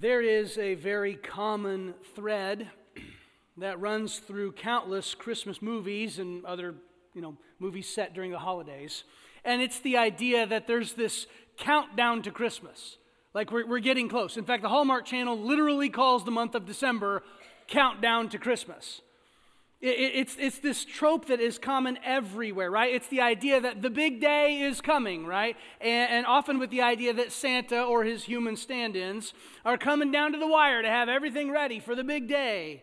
There is a very common thread that runs through countless Christmas movies and other, you know, movies set during the holidays. And it's the idea that there's this countdown to Christmas. Like we're, we're getting close. In fact, the Hallmark Channel literally calls the month of December countdown to Christmas. It's, it's this trope that is common everywhere, right? It's the idea that the big day is coming, right? And, and often with the idea that Santa or his human stand ins are coming down to the wire to have everything ready for the big day.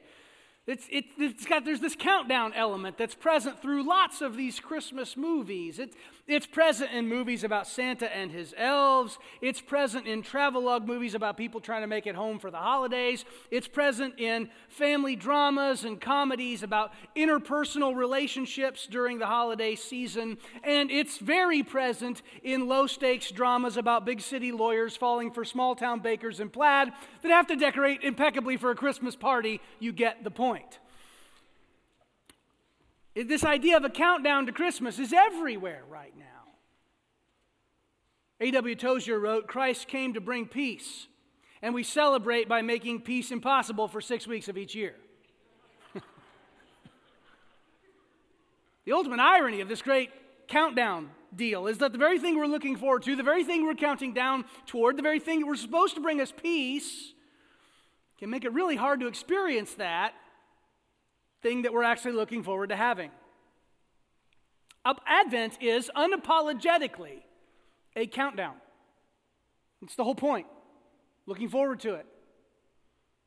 It's, it, it's got, there's this countdown element that's present through lots of these Christmas movies. It, it's present in movies about Santa and his elves. It's present in travelogue movies about people trying to make it home for the holidays. It's present in family dramas and comedies about interpersonal relationships during the holiday season. And it's very present in low stakes dramas about big city lawyers falling for small town bakers in plaid that have to decorate impeccably for a Christmas party. You get the point. This idea of a countdown to Christmas is everywhere right now. A.W. Tozer wrote Christ came to bring peace, and we celebrate by making peace impossible for six weeks of each year. the ultimate irony of this great countdown deal is that the very thing we're looking forward to, the very thing we're counting down toward, the very thing that we're supposed to bring us peace, can make it really hard to experience that thing that we're actually looking forward to having. Advent is unapologetically a countdown. It's the whole point. Looking forward to it.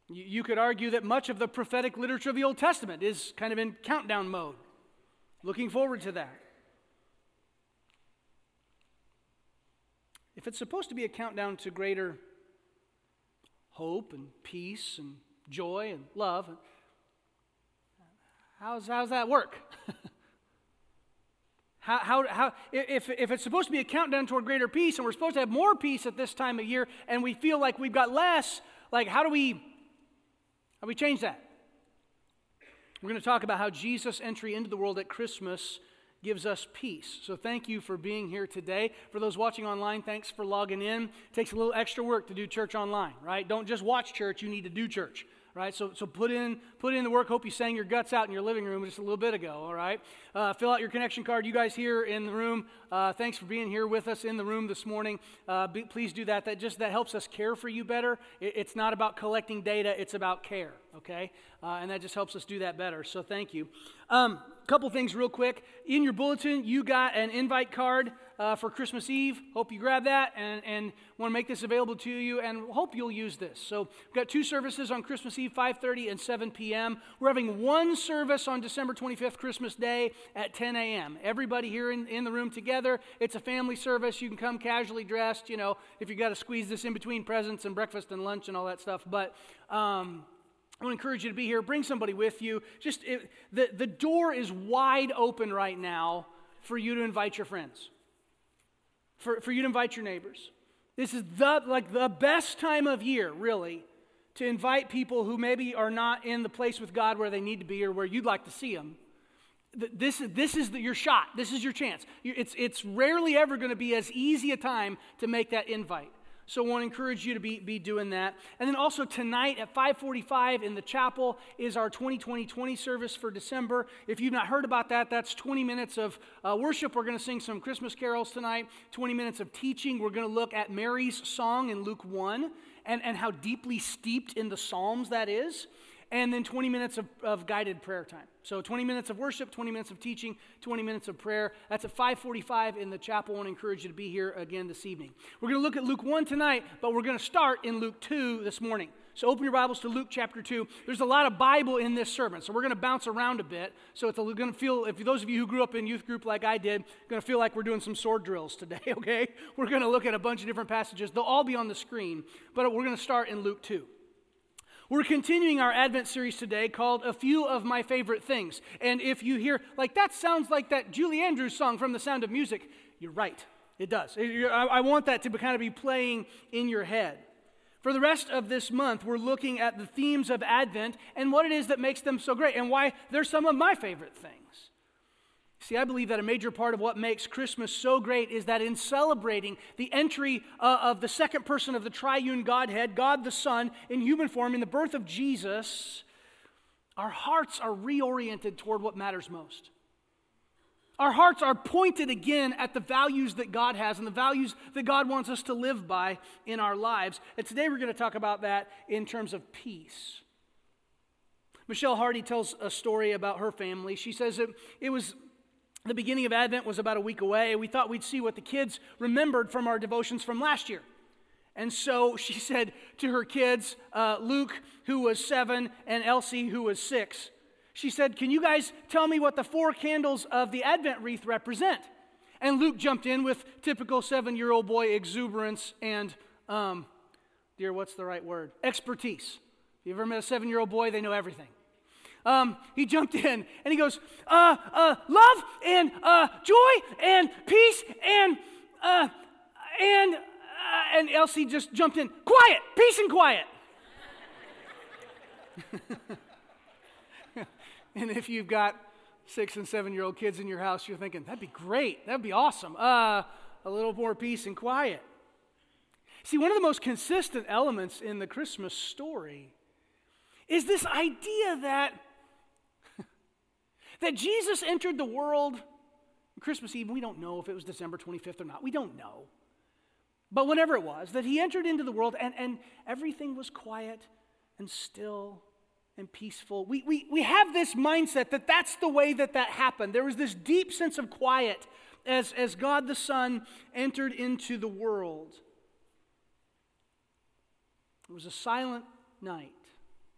You, you could argue that much of the prophetic literature of the Old Testament is kind of in countdown mode. Looking forward to that. If it's supposed to be a countdown to greater hope and peace and joy and love, how's, how's that work? How, how, how, if, if it's supposed to be a countdown toward greater peace and we're supposed to have more peace at this time of year and we feel like we've got less, like how do we, how do we change that? We're going to talk about how Jesus' entry into the world at Christmas gives us peace. So thank you for being here today. For those watching online, thanks for logging in. It takes a little extra work to do church online, right? Don't just watch church, you need to do church right? So, so put in put in the work. Hope you sang your guts out in your living room just a little bit ago. All right. Uh, fill out your connection card. You guys here in the room, uh, thanks for being here with us in the room this morning. Uh, be, please do that. That just that helps us care for you better. It, it's not about collecting data. It's about care. Okay, uh, and that just helps us do that better. So thank you. Um, couple things real quick. In your bulletin, you got an invite card uh, for Christmas Eve. Hope you grab that and, and want to make this available to you and hope you'll use this. So we've got two services on Christmas Eve, 5.30 and 7 p.m. We're having one service on December 25th, Christmas Day at 10 a.m. Everybody here in, in the room together. It's a family service. You can come casually dressed, you know, if you got to squeeze this in between presents and breakfast and lunch and all that stuff. But um, I want to encourage you to be here. Bring somebody with you. Just it, the, the door is wide open right now for you to invite your friends for, for you to invite your neighbors. This is the, like the best time of year, really, to invite people who maybe are not in the place with God where they need to be or where you'd like to see them. This, this is the, your shot. This is your chance. It's, it's rarely ever going to be as easy a time to make that invite. So I want to encourage you to be, be doing that. And then also tonight at 545 in the chapel is our 2020-20 service for December. If you've not heard about that, that's 20 minutes of uh, worship. We're going to sing some Christmas carols tonight, 20 minutes of teaching. We're going to look at Mary's song in Luke 1 and, and how deeply steeped in the Psalms that is and then 20 minutes of, of, guided prayer time. So 20 minutes of worship, 20 minutes of teaching, 20 minutes of prayer. That's at 545 in the chapel. I want to encourage you to be here again this evening. We're going to look at Luke 1 tonight, but we're going to start in Luke 2 this morning. So open your Bibles to Luke chapter 2. There's a lot of Bible in this sermon, so we're going to bounce around a bit. So it's going to feel, if those of you who grew up in youth group like I did, going to feel like we're doing some sword drills today, okay? We're going to look at a bunch of different passages. They'll all be on the screen, but we're going to start in Luke 2. We're continuing our Advent series today called A Few of My Favorite Things. And if you hear, like, that sounds like that Julie Andrews song from The Sound of Music, you're right. It does. I want that to kind of be playing in your head. For the rest of this month, we're looking at the themes of Advent and what it is that makes them so great and why they're some of my favorite things. See, I believe that a major part of what makes Christmas so great is that in celebrating the entry uh, of the second person of the triune Godhead, God the Son, in human form, in the birth of Jesus, our hearts are reoriented toward what matters most. Our hearts are pointed again at the values that God has and the values that God wants us to live by in our lives. And today we're going to talk about that in terms of peace. Michelle Hardy tells a story about her family. She says it, it was the beginning of Advent was about a week away. We thought we'd see what the kids remembered from our devotions from last year. And so she said to her kids, uh, Luke, who was seven, and Elsie, who was six, she said, Can you guys tell me what the four candles of the Advent wreath represent? And Luke jumped in with typical seven year old boy exuberance and, um, dear, what's the right word? Expertise. If you ever met a seven year old boy, they know everything. Um, he jumped in and he goes, uh, uh, Love and uh, joy and peace and, uh, and, uh, and Elsie just jumped in, Quiet, peace and quiet. And if you've got six and seven year old kids in your house, you're thinking, that'd be great. That'd be awesome. Uh, a little more peace and quiet. See, one of the most consistent elements in the Christmas story is this idea that, that Jesus entered the world Christmas Eve. We don't know if it was December 25th or not. We don't know. But whenever it was, that he entered into the world and, and everything was quiet and still and peaceful. We, we, we have this mindset that that's the way that that happened. There was this deep sense of quiet as, as God the Son entered into the world. It was a silent night.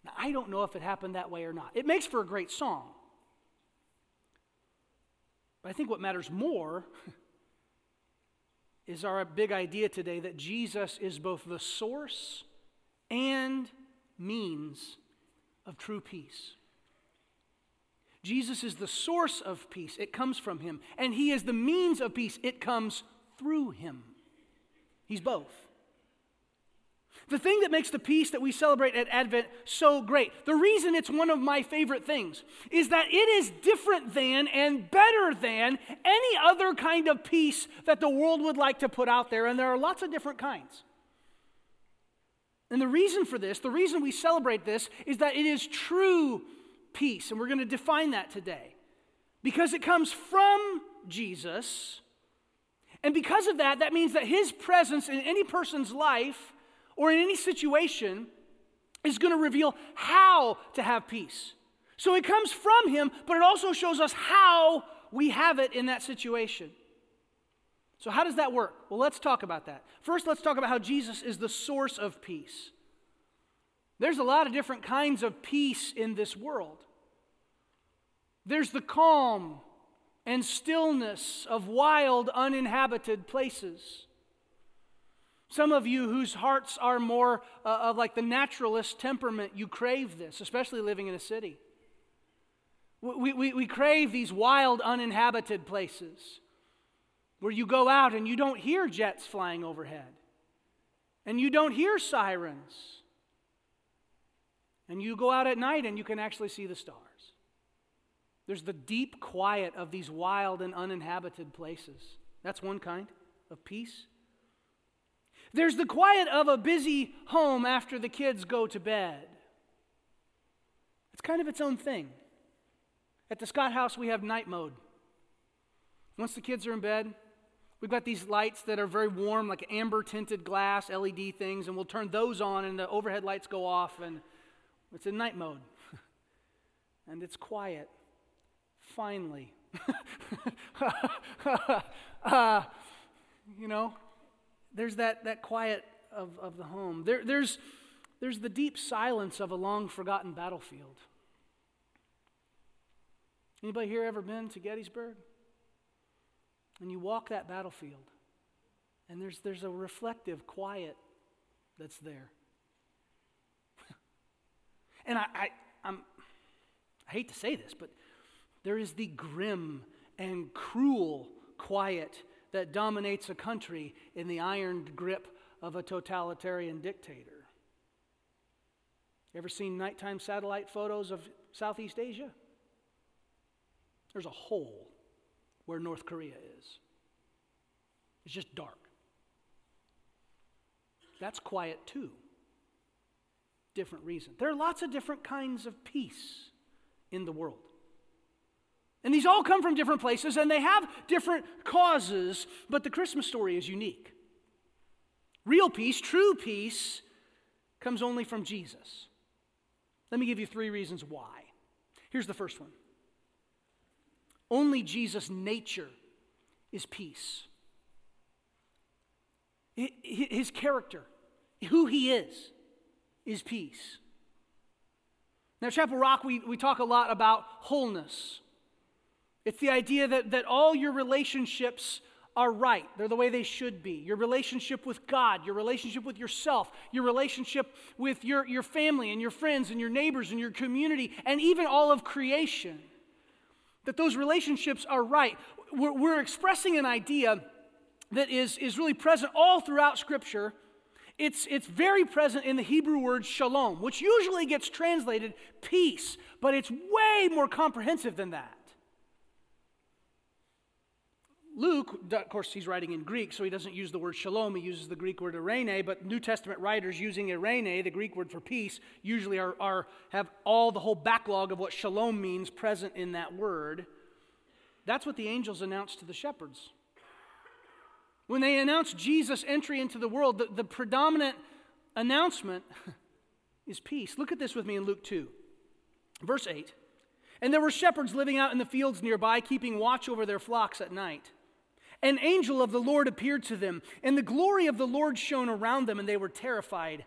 Now, I don't know if it happened that way or not. It makes for a great song. But I think what matters more is our big idea today that Jesus is both the source and means of true peace. Jesus is the source of peace, it comes from him. And he is the means of peace, it comes through him. He's both. The thing that makes the peace that we celebrate at Advent so great, the reason it's one of my favorite things, is that it is different than and better than any other kind of peace that the world would like to put out there. And there are lots of different kinds. And the reason for this, the reason we celebrate this, is that it is true peace. And we're going to define that today. Because it comes from Jesus. And because of that, that means that his presence in any person's life or in any situation is going to reveal how to have peace. So it comes from him, but it also shows us how we have it in that situation. So, how does that work? Well, let's talk about that. First, let's talk about how Jesus is the source of peace. There's a lot of different kinds of peace in this world. There's the calm and stillness of wild, uninhabited places. Some of you whose hearts are more uh, of like the naturalist temperament, you crave this, especially living in a city. We, we, we crave these wild, uninhabited places where you go out and you don't hear jets flying overhead, and you don't hear sirens, and you go out at night and you can actually see the stars. There's the deep quiet of these wild and uninhabited places. That's one kind of peace. There's the quiet of a busy home after the kids go to bed. It's kind of its own thing. At the Scott House, we have night mode. Once the kids are in bed, We've got these lights that are very warm, like amber tinted glass, LED things, and we'll turn those on and the overhead lights go off, and it's in night mode. and it's quiet. Finally. uh, you know, there's that, that quiet of, of the home. There, there's, there's the deep silence of a long forgotten battlefield. Anybody here ever been to Gettysburg? And you walk that battlefield, and there's, there's a reflective quiet that's there. and I, I, I'm, I hate to say this, but there is the grim and cruel quiet that dominates a country in the iron grip of a totalitarian dictator. Ever seen nighttime satellite photos of Southeast Asia? There's a hole where North Korea is. It's just dark. That's quiet too. Different reason. There are lots of different kinds of peace in the world. And these all come from different places and they have different causes, but the Christmas story is unique. Real peace, true peace, comes only from Jesus. Let me give you three reasons why. Here's the first one only Jesus' nature is peace. His character, who he is, is peace. Now, Chapel Rock, we, we talk a lot about wholeness. It's the idea that, that all your relationships are right. They're the way they should be. Your relationship with God, your relationship with yourself, your relationship with your, your family and your friends and your neighbors and your community, and even all of creation. That those relationships are right. We're, we're expressing an idea that is, is really present all throughout Scripture. It's, it's very present in the Hebrew word shalom, which usually gets translated peace, but it's way more comprehensive than that. Luke, of course, he's writing in Greek, so he doesn't use the word shalom, he uses the Greek word eirene, but New Testament writers using eirene, the Greek word for peace, usually are, are, have all the whole backlog of what shalom means present in that word. That's what the angels announced to the shepherds. When they announced Jesus' entry into the world, the, the predominant announcement is peace. Look at this with me in Luke 2, verse 8. And there were shepherds living out in the fields nearby, keeping watch over their flocks at night. An angel of the Lord appeared to them, and the glory of the Lord shone around them, and they were terrified.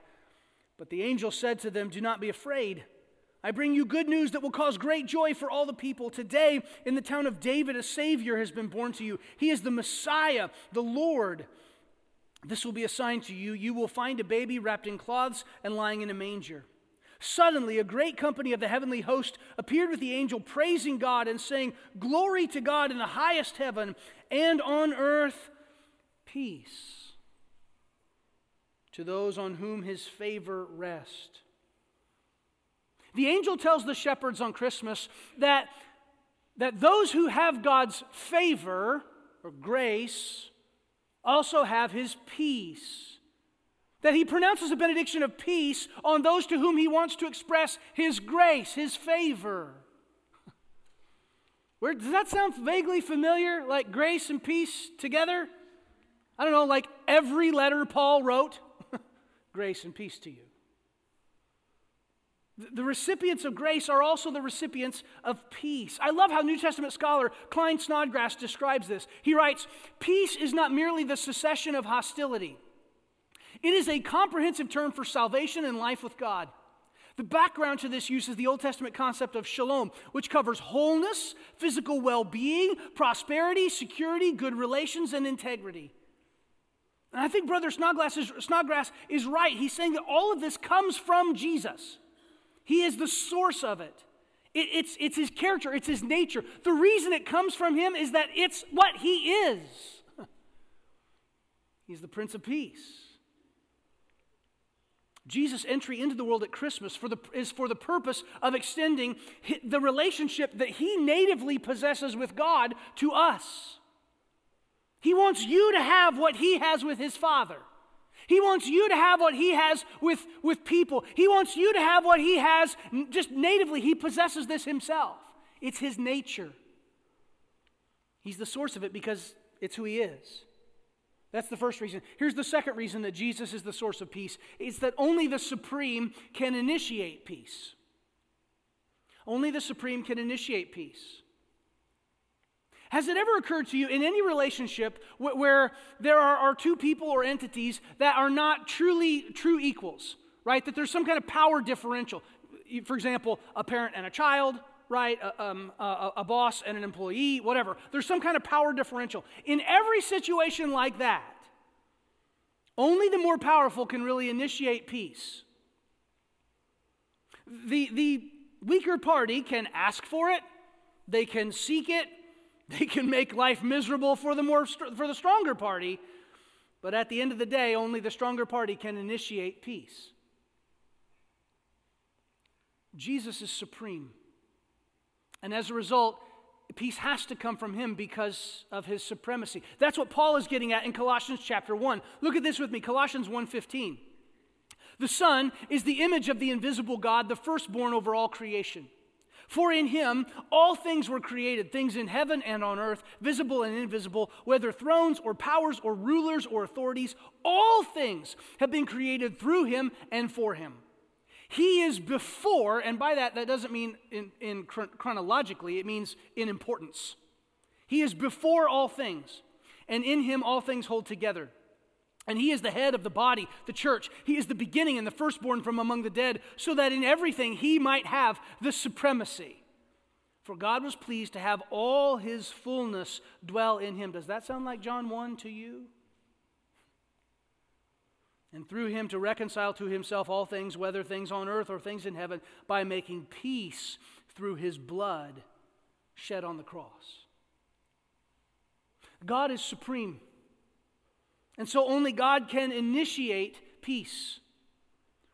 But the angel said to them, Do not be afraid. I bring you good news that will cause great joy for all the people. Today, in the town of David, a Savior has been born to you. He is the Messiah, the Lord. This will be a sign to you. You will find a baby wrapped in cloths and lying in a manger. Suddenly, a great company of the heavenly host appeared with the angel, praising God and saying, Glory to God in the highest heaven, and on earth, peace to those on whom his favor rests. The angel tells the shepherds on Christmas that, that those who have God's favor or grace also have his peace that he pronounces a benediction of peace on those to whom he wants to express his grace, his favor. Where, does that sound vaguely familiar? Like grace and peace together? I don't know, like every letter Paul wrote grace and peace to you. The recipients of grace are also the recipients of peace. I love how New Testament scholar Klyne Snodgrass describes this. He writes Peace is not merely the cessation of hostility, it is a comprehensive term for salvation and life with God. The background to this use is the Old Testament concept of shalom, which covers wholeness, physical well being, prosperity, security, good relations, and integrity. And I think Brother Snodgrass is, Snodgrass is right. He's saying that all of this comes from Jesus, He is the source of it. it. it's, it's His character, it's His nature. The reason it comes from Him is that it's what He is. He's the Prince of Peace. Jesus' entry into the world at Christmas for the, is for the purpose of extending the relationship that he natively possesses with God to us. He wants you to have what he has with his Father. He wants you to have what he has with, with people. He wants you to have what he has just natively. He possesses this himself, it's his nature. He's the source of it because it's who he is. That's the first reason. Here's the second reason that Jesus is the source of peace it's that only the Supreme can initiate peace. Only the Supreme can initiate peace. Has it ever occurred to you in any relationship where, where there are, are two people or entities that are not truly true equals, right? That there's some kind of power differential. For example, a parent and a child, right? A, um, a, a boss and an employee, whatever. There's some kind of power differential. In every situation like that, only the more powerful can really initiate peace. The, the weaker party can ask for it, they can seek it, they can make life miserable for the, more, for the stronger party, but at the end of the day, only the stronger party can initiate peace. Jesus is supreme. And as a result, peace has to come from him because of his supremacy. That's what Paul is getting at in Colossians chapter 1. Look at this with me, Colossians 1:15. The Son is the image of the invisible God, the firstborn over all creation. For in him all things were created, things in heaven and on earth, visible and invisible, whether thrones or powers or rulers or authorities, all things have been created through him and for him. He is before, and by that, that doesn't mean in, in chronologically, it means in importance. He is before all things, and in him all things hold together. And he is the head of the body, the church. He is the beginning and the firstborn from among the dead, so that in everything he might have the supremacy. For God was pleased to have all his fullness dwell in him. Does that sound like John 1 to you? And through him to reconcile to himself all things, whether things on earth or things in heaven, by making peace through his blood shed on the cross. God is supreme. And so only God can initiate peace.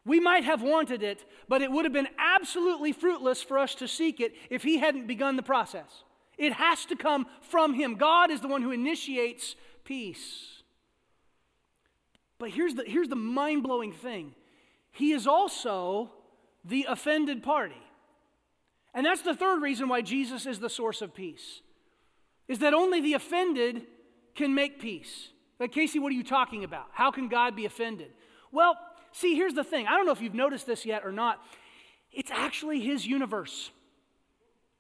We might have wanted it, but it would have been absolutely fruitless for us to seek it if He hadn't begun the process. It has to come from Him. God is the one who initiates peace. But here's the, here's the mind blowing thing He is also the offended party. And that's the third reason why Jesus is the source of peace, is that only the offended can make peace. Like, Casey, what are you talking about? How can God be offended? Well, see, here's the thing. I don't know if you've noticed this yet or not. It's actually His universe.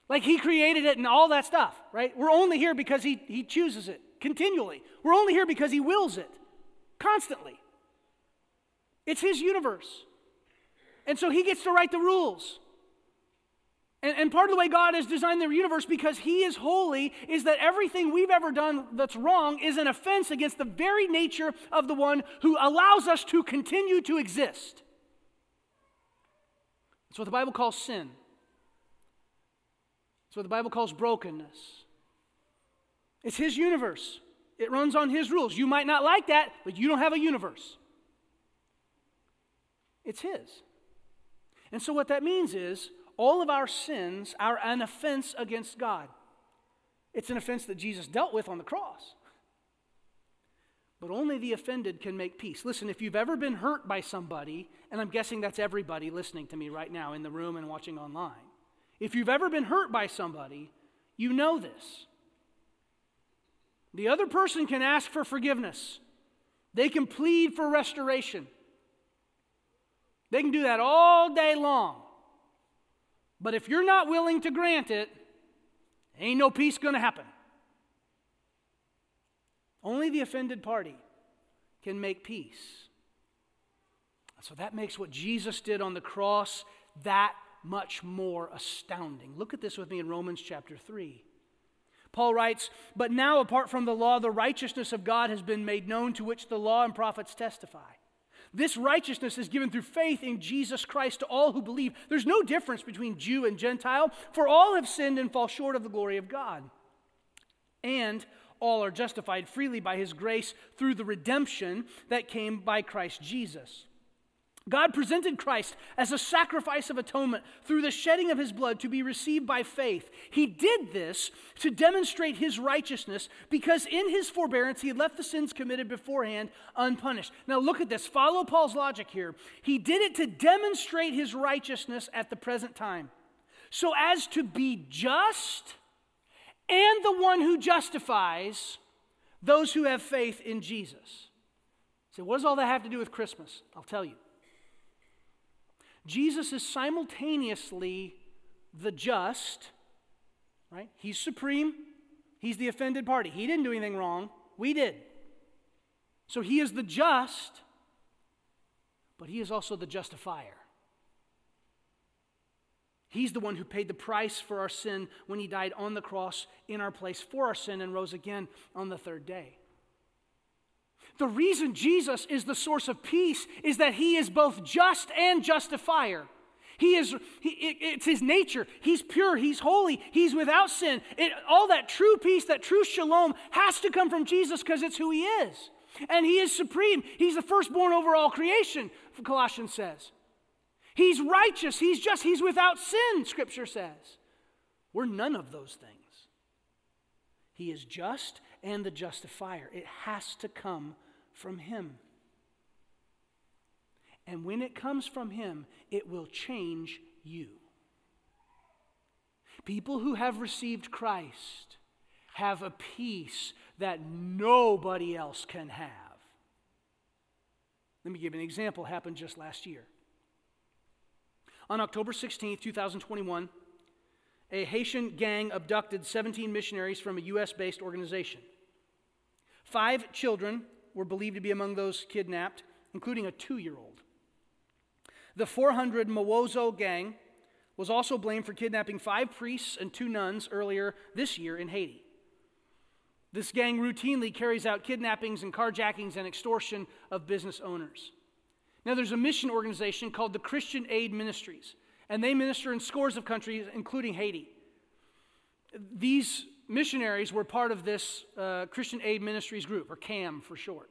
Like, He created it and all that stuff, right? We're only here because He, he chooses it continually. We're only here because He wills it constantly. It's his universe. And so he gets to write the rules. And, and, part of the way God has designed the universe, because He is holy, is that everything we've ever done that's wrong is an offense against the very nature of the one who allows us to continue to exist. That's what the Bible calls sin. That's what the Bible calls brokenness. It's His universe. It runs on His rules. You might not like that, but you don't have a universe. It's His. And so, what that means is all of our sins are an offense against God. It's an offense that Jesus dealt with on the cross. But only the offended can make peace. Listen, if you've ever been hurt by somebody, and I'm guessing that's everybody listening to me right now in the room and watching online, if you've ever been hurt by somebody, you know this. The other person can ask for forgiveness, they can plead for restoration. They can do that all day long. But if you're not willing to grant it, ain't no peace going to happen. Only the offended party can make peace. So that makes what Jesus did on the cross that much more astounding. Look at this with me in Romans chapter 3. Paul writes, But now, apart from the law, the righteousness of God has been made known, to which the law and prophets testify. This righteousness is given through faith in Jesus Christ to all who believe. There's no difference between Jew and Gentile, for all have sinned and fall short of the glory of God. And all are justified freely by his grace through the redemption that came by Christ Jesus. God presented Christ as a sacrifice of atonement through the shedding of his blood to be received by faith. He did this to demonstrate his righteousness because in his forbearance he left the sins committed beforehand unpunished. Now look at this. Follow Paul's logic here. He did it to demonstrate his righteousness at the present time, so as to be just and the one who justifies those who have faith in Jesus. So, what does all that have to do with Christmas? I'll tell you. Jesus is simultaneously the just, right? He's supreme, he's the offended party. He didn't do anything wrong, we did. So he is the just, but he is also the justifier. He's the one who paid the price for our sin when he died on the cross in our place for our sin and rose again on the third day. The reason Jesus is the source of peace is that he is both just and justifier. He is, he, it, it's his nature. He's pure. He's holy. He's without sin. It, all that true peace, that true shalom has to come from Jesus because it's who he is. And he is supreme. He's the firstborn over all creation, Colossians says. He's righteous. He's just. He's without sin, Scripture says. We're none of those things. He is just and the justifier. It has to come from Him. And when it comes from Him, it will change you. People who have received Christ have a peace that nobody else can have. Let me give you an example, happened just last year. On October 16, 2021, a Haitian gang abducted 17 missionaries from a U.S. based organization. Five children were believed to be among those kidnapped, including a two year old. The 400 Mawozo gang was also blamed for kidnapping five priests and two nuns earlier this year in Haiti. This gang routinely carries out kidnappings and carjackings and extortion of business owners. Now, there's a mission organization called the Christian Aid Ministries, and they minister in scores of countries, including Haiti. These missionaries were part of this uh, Christian Aid Ministries group, or CAM for short.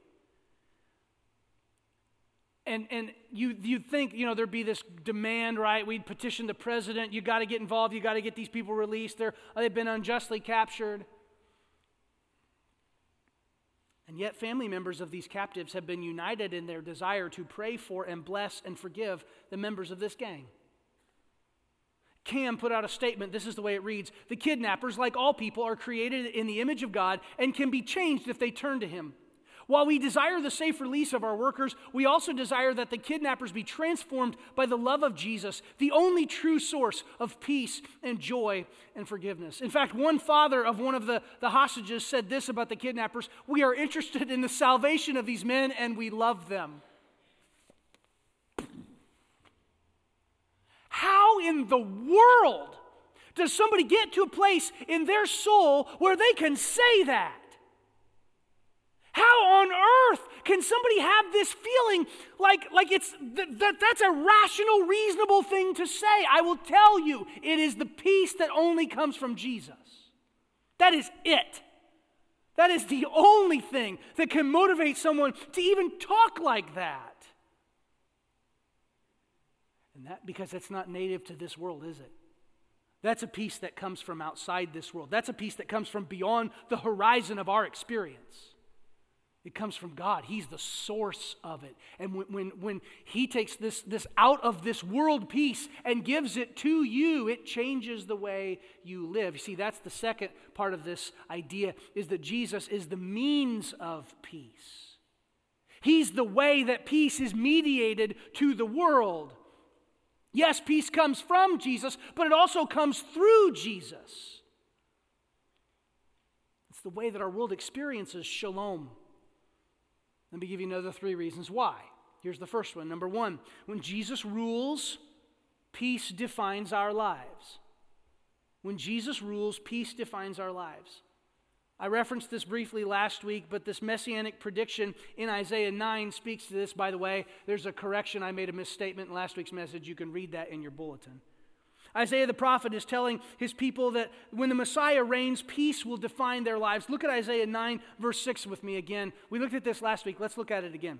And, and you, you'd think, you know, there'd be this demand, right? We'd petition the president, you got to get involved, you got to get these people released. They're, they've been unjustly captured. And yet, family members of these captives have been united in their desire to pray for and bless and forgive the members of this gang. Cam put out a statement. This is the way it reads The kidnappers, like all people, are created in the image of God and can be changed if they turn to Him. While we desire the safe release of our workers, we also desire that the kidnappers be transformed by the love of Jesus, the only true source of peace and joy and forgiveness. In fact, one father of one of the, the hostages said this about the kidnappers We are interested in the salvation of these men and we love them. In the world does somebody get to a place in their soul where they can say that? How on earth can somebody have this feeling like, like it's that that's a rational, reasonable thing to say? I will tell you, it is the peace that only comes from Jesus. That is it. That is the only thing that can motivate someone to even talk like that. And that because that's not native to this world, is it? That's a peace that comes from outside this world. That's a peace that comes from beyond the horizon of our experience. It comes from God. He's the source of it. And when, when, when, He takes this, this out of this world peace and gives it to you, it changes the way you live. You see, that's the second part of this idea is that Jesus is the means of peace. He's the way that peace is mediated to the world. Yes, peace comes from Jesus, but it also comes through Jesus. It's the way that our world experiences shalom. Let me give you another three reasons why. Here's the first one. Number one, when Jesus rules, peace defines our lives. When Jesus rules, peace defines our lives. I referenced this briefly last week, but this messianic prediction in Isaiah 9 speaks to this. By the way, there's a correction. I made a misstatement in last week's message. You can read that in your bulletin. Isaiah the prophet is telling his people that when the Messiah reigns, peace will define their lives. Look at Isaiah 9, verse 6 with me again. We looked at this last week. Let's look at it again.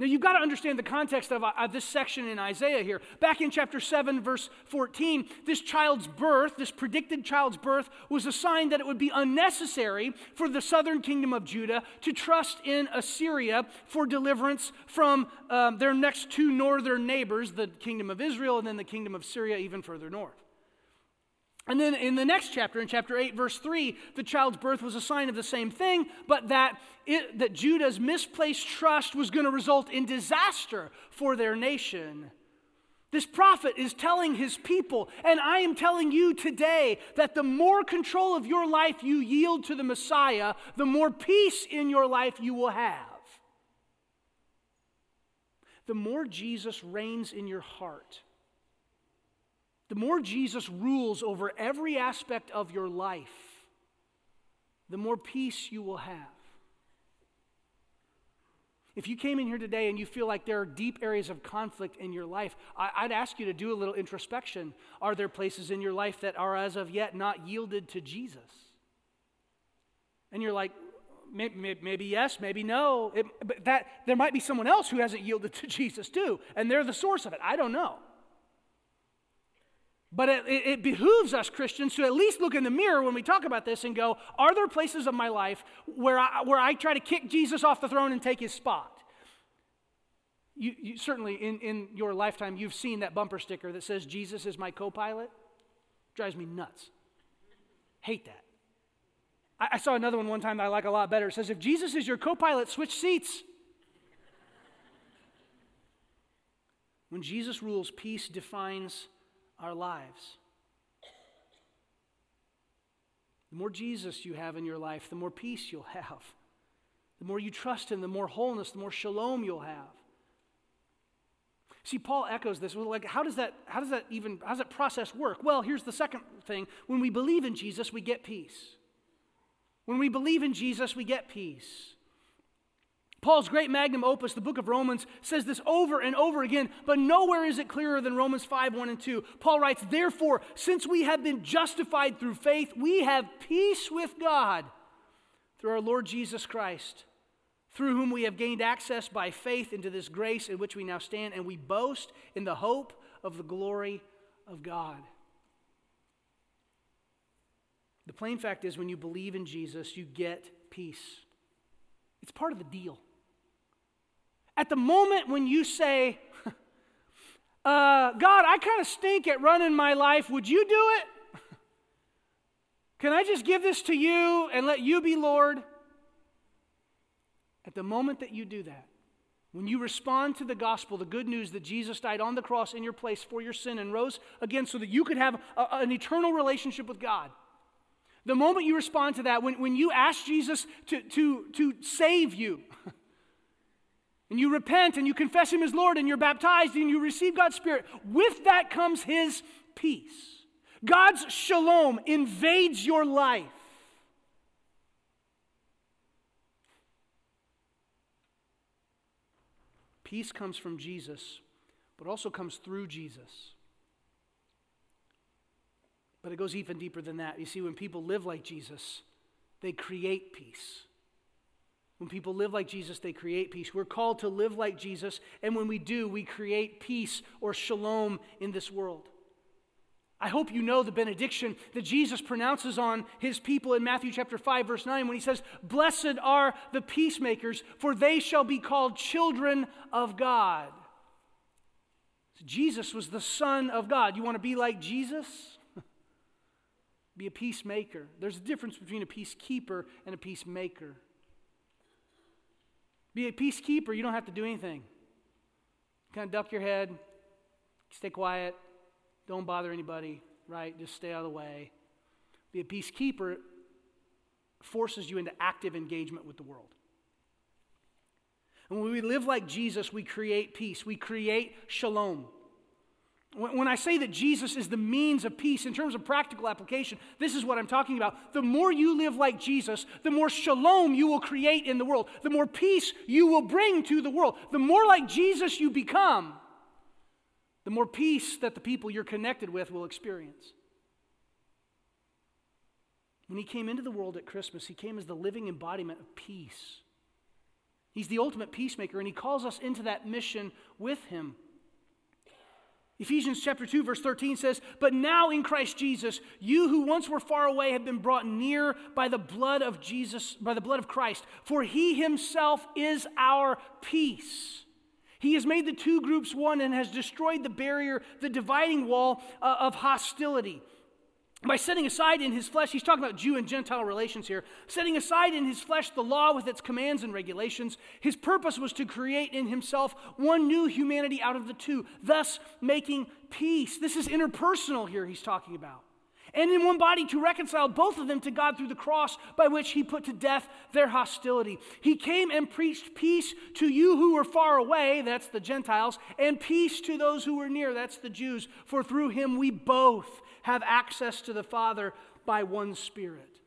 Now, you've got to understand the context of, of, this section in Isaiah here. Back in chapter 7, verse 14, this child's birth, this predicted child's birth, was a sign that it would be unnecessary for the southern kingdom of Judah to trust in Assyria for deliverance from um, their next two northern neighbors, the kingdom of Israel and then the kingdom of Syria, even further north. And then in the next chapter, in chapter 8, verse 3, the child's birth was a sign of the same thing, but that, it, that Judah's misplaced trust was going to result in disaster for their nation. This prophet is telling his people, and I am telling you today, that the more control of your life you yield to the Messiah, the more peace in your life you will have. The more Jesus reigns in your heart, the more Jesus rules over every aspect of your life, the more peace you will have. If you came in here today and you feel like there are deep areas of conflict in your life, I, would ask you to do a little introspection. Are there places in your life that are as of yet not yielded to Jesus? And you're like, maybe, maybe yes, maybe no. It, but that there might be someone else who hasn't yielded to Jesus too, and they're the source of it. I don't know. But it, it, behooves us Christians to at least look in the mirror when we talk about this and go, are there places of my life where I, where I try to kick Jesus off the throne and take his spot? You, you, certainly in, in your lifetime, you've seen that bumper sticker that says, Jesus is my co pilot. Drives me nuts. Hate that. I, I saw another one one time that I like a lot better. It says, if Jesus is your co pilot, switch seats. when Jesus rules, peace defines our lives. The more Jesus you have in your life, the more peace you'll have. The more you trust Him, the more wholeness, the more shalom you'll have. See, Paul echoes this. Like, how does that, how does that even, how does that process work? Well, here's the second thing. When we believe in Jesus, we get peace. When we believe in Jesus, we get peace. Paul's great magnum opus, the book of Romans, says this over and over again, but nowhere is it clearer than Romans 5 1 and 2. Paul writes, Therefore, since we have been justified through faith, we have peace with God through our Lord Jesus Christ, through whom we have gained access by faith into this grace in which we now stand, and we boast in the hope of the glory of God. The plain fact is, when you believe in Jesus, you get peace. It's part of the deal. At the moment when you say, uh, God, I kind of stink at running my life, would you do it? Can I just give this to you and let you be Lord? At the moment that you do that, when you respond to the gospel, the good news that Jesus died on the cross in your place for your sin and rose again so that you could have a, an eternal relationship with God, the moment you respond to that, when, when you ask Jesus to, to, to save you, and you repent and you confess Him as Lord and you're baptized and you receive God's Spirit, with that comes His peace. God's shalom invades your life. Peace comes from Jesus, but also comes through Jesus. But it goes even deeper than that. You see, when people live like Jesus, they create peace. When people live like Jesus, they create peace. We're called to live like Jesus, and when we do, we create peace or shalom in this world. I hope you know the benediction that Jesus pronounces on his people in Matthew chapter 5 verse 9 when he says, "Blessed are the peacemakers, for they shall be called children of God." So Jesus was the son of God. You want to be like Jesus? be a peacemaker. There's a difference between a peacekeeper and a peacemaker. Be a peacekeeper, you don't have to do anything. Kind of duck your head, stay quiet, don't bother anybody, right? Just stay out of the way. Be a peacekeeper forces you into active engagement with the world. And when we live like Jesus, we create peace, we create shalom. When I say that Jesus is the means of peace in terms of practical application, this is what I'm talking about. The more you live like Jesus, the more shalom you will create in the world, the more peace you will bring to the world. The more like Jesus you become, the more peace that the people you're connected with will experience. When he came into the world at Christmas, he came as the living embodiment of peace. He's the ultimate peacemaker, and he calls us into that mission with him. Ephesians chapter 2 verse 13 says, "But now in Christ Jesus, you who once were far away have been brought near by the blood of Jesus, by the blood of Christ, for he himself is our peace." He has made the two groups one and has destroyed the barrier, the dividing wall uh, of hostility by setting aside in his flesh, he's talking about Jew and Gentile relations here, setting aside in his flesh the law with its commands and regulations, his purpose was to create in himself one new humanity out of the two, thus making peace. This is interpersonal here, he's talking about. And in one body to reconcile both of them to God through the cross by which he put to death their hostility. He came and preached peace to you who were far away, that's the Gentiles, and peace to those who were near, that's the Jews, for through him we both have access to the Father by one Spirit.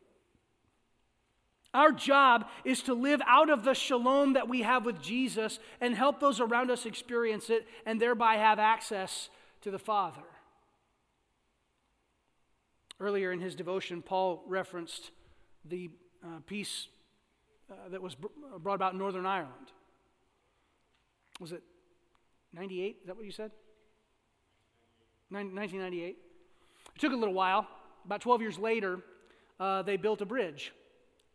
Our job is to live out of the shalom that we have with Jesus and help those around us experience it and thereby have access to the Father. Earlier in his devotion, Paul referenced the uh, peace uh, that was br- brought about in Northern Ireland. Was it 98? Is that what you said? 1998. It took a little while. About 12 years later, uh, they built a bridge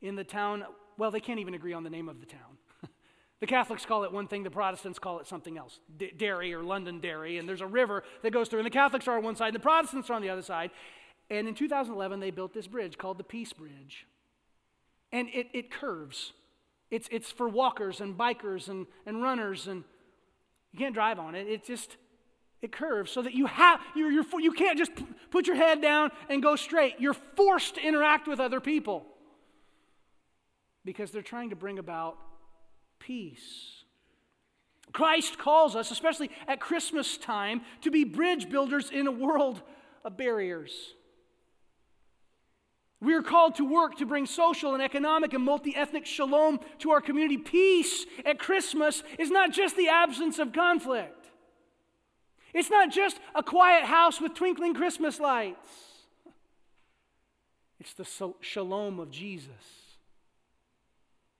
in the town. Well, they can't even agree on the name of the town. the Catholics call it one thing, the Protestants call it something else D- Derry or Londonderry. And there's a river that goes through, and the Catholics are on one side, and the Protestants are on the other side. And in 2011, they built this bridge called the Peace Bridge. And it, it curves. It's, it's for walkers and bikers and, and runners, and you can't drive on it. It just, it curves so that you have, you're, you're, you can't just put your head down and go straight. You're forced to interact with other people because they're trying to bring about peace. Christ calls us, especially at Christmas time, to be bridge builders in a world of barriers. We are called to work to bring social and economic and multi ethnic shalom to our community. Peace at Christmas is not just the absence of conflict, it's not just a quiet house with twinkling Christmas lights. It's the shalom of Jesus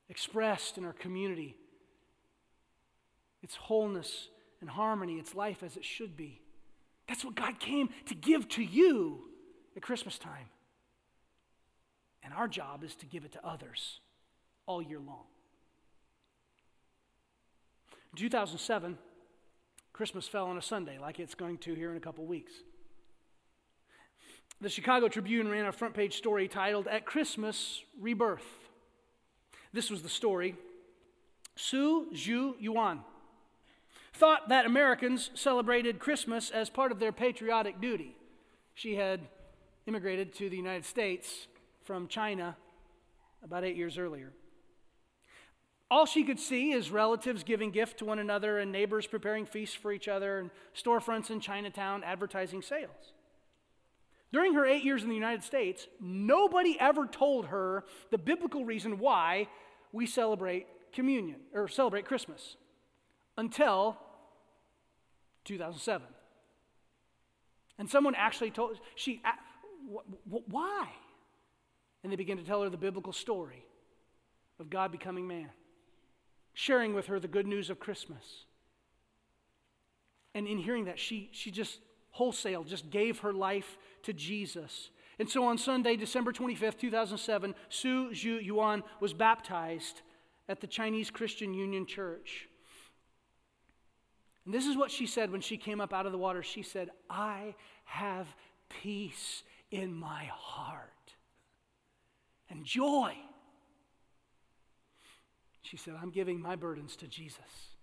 expressed in our community. It's wholeness and harmony, it's life as it should be. That's what God came to give to you at Christmas time. And our job is to give it to others all year long. In 2007, Christmas fell on a Sunday, like it's going to here in a couple weeks. The Chicago Tribune ran a front page story titled At Christmas Rebirth. This was the story. Su Zhu Yuan thought that Americans celebrated Christmas as part of their patriotic duty. She had immigrated to the United States from China about eight years earlier. All she could see is relatives giving gift to one another and neighbors preparing feasts for each other and storefronts in Chinatown advertising sales. During her eight years in the United States, nobody ever told her the biblical reason why we celebrate communion or celebrate Christmas until 2007. And someone actually told she, why? And they began to tell her the biblical story of God becoming man, sharing with her the good news of Christmas. And in hearing that, she, she just wholesale just gave her life to Jesus. And so on Sunday, December 25th, 2007, Su Zhu Yuan was baptized at the Chinese Christian Union Church. And this is what she said when she came up out of the water. She said, I have peace in my heart and joy. She said, I'm giving my burdens to Jesus.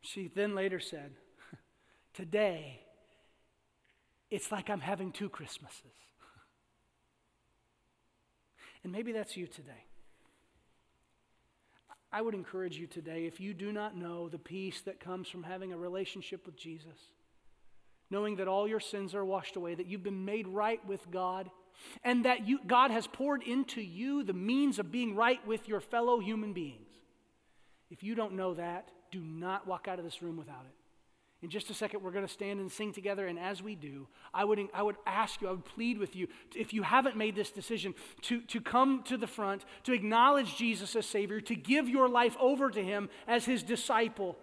She then later said, Today, it's like I'm having two Christmases. and maybe that's you today. I would encourage you today, if you do not know the peace that comes from having a relationship with Jesus, knowing that all your sins are washed away, that you've been made right with God, and that you, God has poured into you the means of being right with your fellow human beings. If you don't know that, do not walk out of this room without it. In just a second, we're going to stand and sing together. And as we do, I would, I would ask you, I would plead with you, if you haven't made this decision, to, to come to the front, to acknowledge Jesus as Savior, to give your life over to Him as His disciple,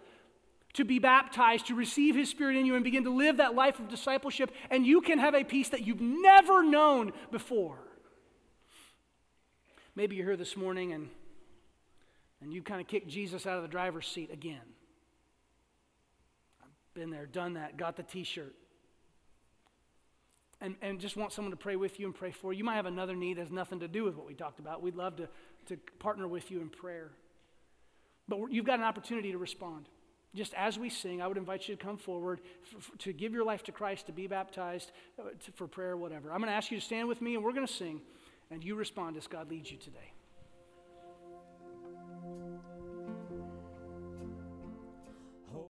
to be baptized, to receive His Spirit in you, and begin to live that life of discipleship. And you can have a peace that you've never known before. Maybe you're here this morning and, and you kind of kicked Jesus out of the driver's seat again. Been there, done that, got the t shirt. And, and just want someone to pray with you and pray for you. You might have another need that has nothing to do with what we talked about. We'd love to, to partner with you in prayer. But you've got an opportunity to respond. Just as we sing, I would invite you to come forward for, to give your life to Christ, to be baptized, uh, to, for prayer, whatever. I'm going to ask you to stand with me and we're going to sing, and you respond as God leads you today.